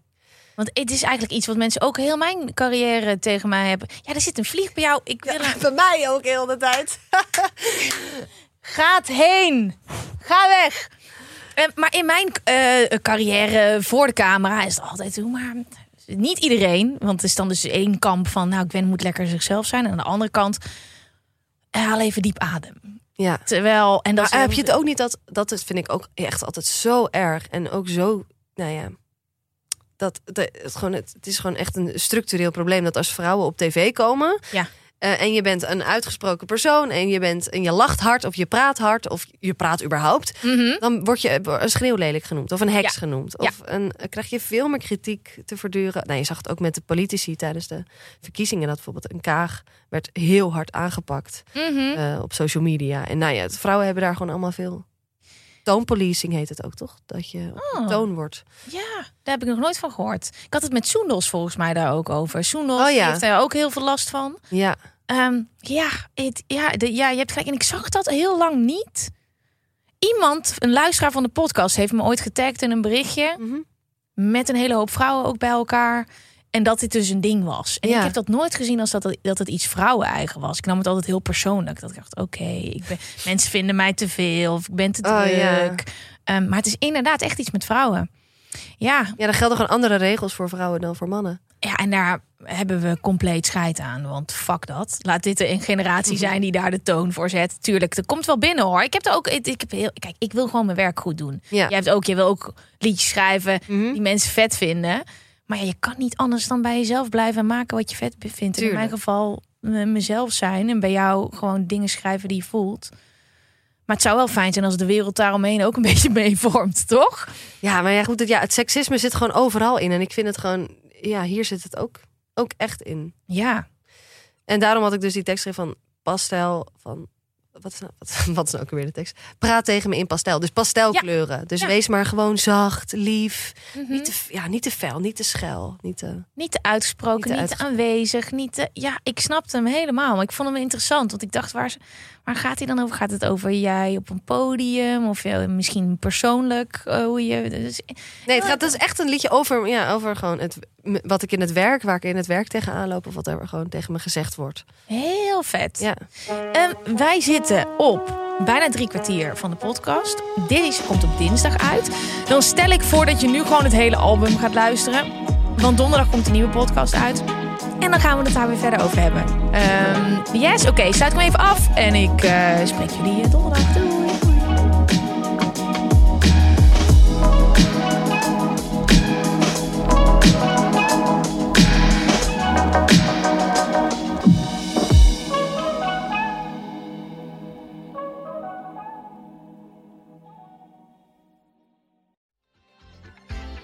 Want het is eigenlijk iets wat mensen ook heel mijn carrière tegen mij hebben. Ja, er zit een vlieg bij jou. Ik wil een... Bij mij ook heel de tijd. Gaat heen. Ga weg. Eh, maar in mijn eh, carrière voor de camera is het altijd zo. Maar niet iedereen. Want er is dan dus één kamp van... Nou, Gwen moet lekker zichzelf zijn. En aan de andere kant... eh, Haal even diep adem. Ja. Terwijl... En dat Maar is- heb je het ook niet dat dat is, vind ik ook echt altijd zo erg en ook zo, nou ja, dat, dat het gewoon het, het is gewoon echt een structureel probleem dat als vrouwen op tv komen, Ja. Eh, en je bent een uitgesproken persoon en je bent en je lacht hard of je praat hard of je praat überhaupt, Mhm. dan word je een schreeuwlelijk genoemd of een heks Ja. genoemd Ja. of een, eh, krijg je veel meer kritiek te verduren. Nou, je zag het ook met de politici tijdens de verkiezingen dat bijvoorbeeld een Kaag werd heel hard aangepakt Mhm. eh, op social media. En nou ja, vrouwen hebben daar gewoon allemaal veel. Toonpolicing heet het ook, toch? Dat je Oh. toon wordt. Ja, daar heb ik nog nooit van gehoord. Ik had het met Soendos volgens mij daar ook over. Soendos Oh ja. heeft daar ook heel veel last van. Ja, Ehm, ja, het, ja, de, ja, je hebt gelijk. En ik zag dat heel lang niet. Iemand, een luisteraar van de podcast, heeft me ooit getagd in een berichtje. Mhm. Met een hele hoop vrouwen ook bij elkaar. En dat dit dus een ding was. En Ja. ik heb dat nooit gezien als dat, het- dat het iets vrouwen-eigen was. Ik nam het altijd heel persoonlijk. Dat ik dacht, oké, ik ben mensen vinden mij te veel. Of ik ben te Oh, druk. ja. Ehm, maar het is inderdaad echt iets met vrouwen. Ja, ja, er gelden gewoon andere regels voor vrouwen dan voor mannen. ja, en daar hebben we compleet scheid aan. Want fuck dat. Laat dit een generatie zijn die daar de toon voor zet. Tuurlijk, dat komt wel binnen hoor. Ik heb er ook. Ik heb heel, kijk, ik wil gewoon mijn werk goed doen. Ja. Jij hebt ook, je wil ook liedjes schrijven Mhm. die mensen vet vinden. Maar ja, je kan niet anders dan bij jezelf blijven en maken wat je vet vindt. In mijn geval mezelf zijn. En bij jou gewoon dingen schrijven die je voelt. Maar het zou wel fijn zijn als de wereld daaromheen ook een beetje meevormt, toch? Ja, maar ja, goed, het, ja, het seksisme zit gewoon overal in. En ik vind het gewoon, ja, hier zit het ook, ook echt in. Ja. En daarom had ik dus die tekst geschreven van pastel, van... Wat is, nou, wat, wat is nou ook weer de tekst? Praat tegen me in pastel. Dus pastelkleuren. Dus Ja. wees maar gewoon zacht, lief. Mhm. Niet, te, ja, niet te fel, niet te schel. Niet te... Niet te uitgesproken, Niet niet, te te aanwezig, niet te... Ja, ik snapte hem helemaal. Maar ik vond hem interessant. Want ik dacht, waar, waar gaat hij dan over? Gaat het over jij op een podium? Of ja, misschien persoonlijk? eh, hoe je... Dus, Nee, het gaat dus echt een liedje over, ja, over gewoon het, wat ik in het werk, waar ik in het werk tegenaan loop, of wat er gewoon tegen me gezegd wordt. heel vet. Ja. Ehm, wij zitten op bijna drie kwartier van de podcast. Is, komt op dinsdag uit. Dan stel ik voor dat je nu gewoon het hele album gaat luisteren. Want donderdag komt de nieuwe podcast uit. En dan gaan we het daar weer verder over hebben. Ehm, yes, oké. sluit ik me even af. En ik eh, spreek jullie donderdag. Doei.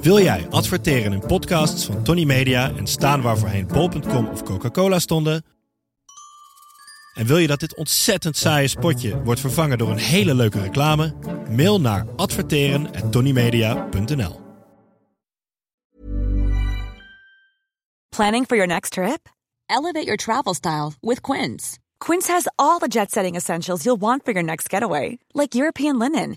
Wil jij adverteren in podcasts van Tony Media en staan waar voorheen bol.com of Coca-Cola stonden? En wil je dat dit ontzettend saaie spotje wordt vervangen door een hele leuke reclame? Mail naar adverteren@tonymedia.nl. Planning for your next trip? Elevate your travel style with Quince. Quince has all the jet setting essentials you'll want for your next getaway, like European linen,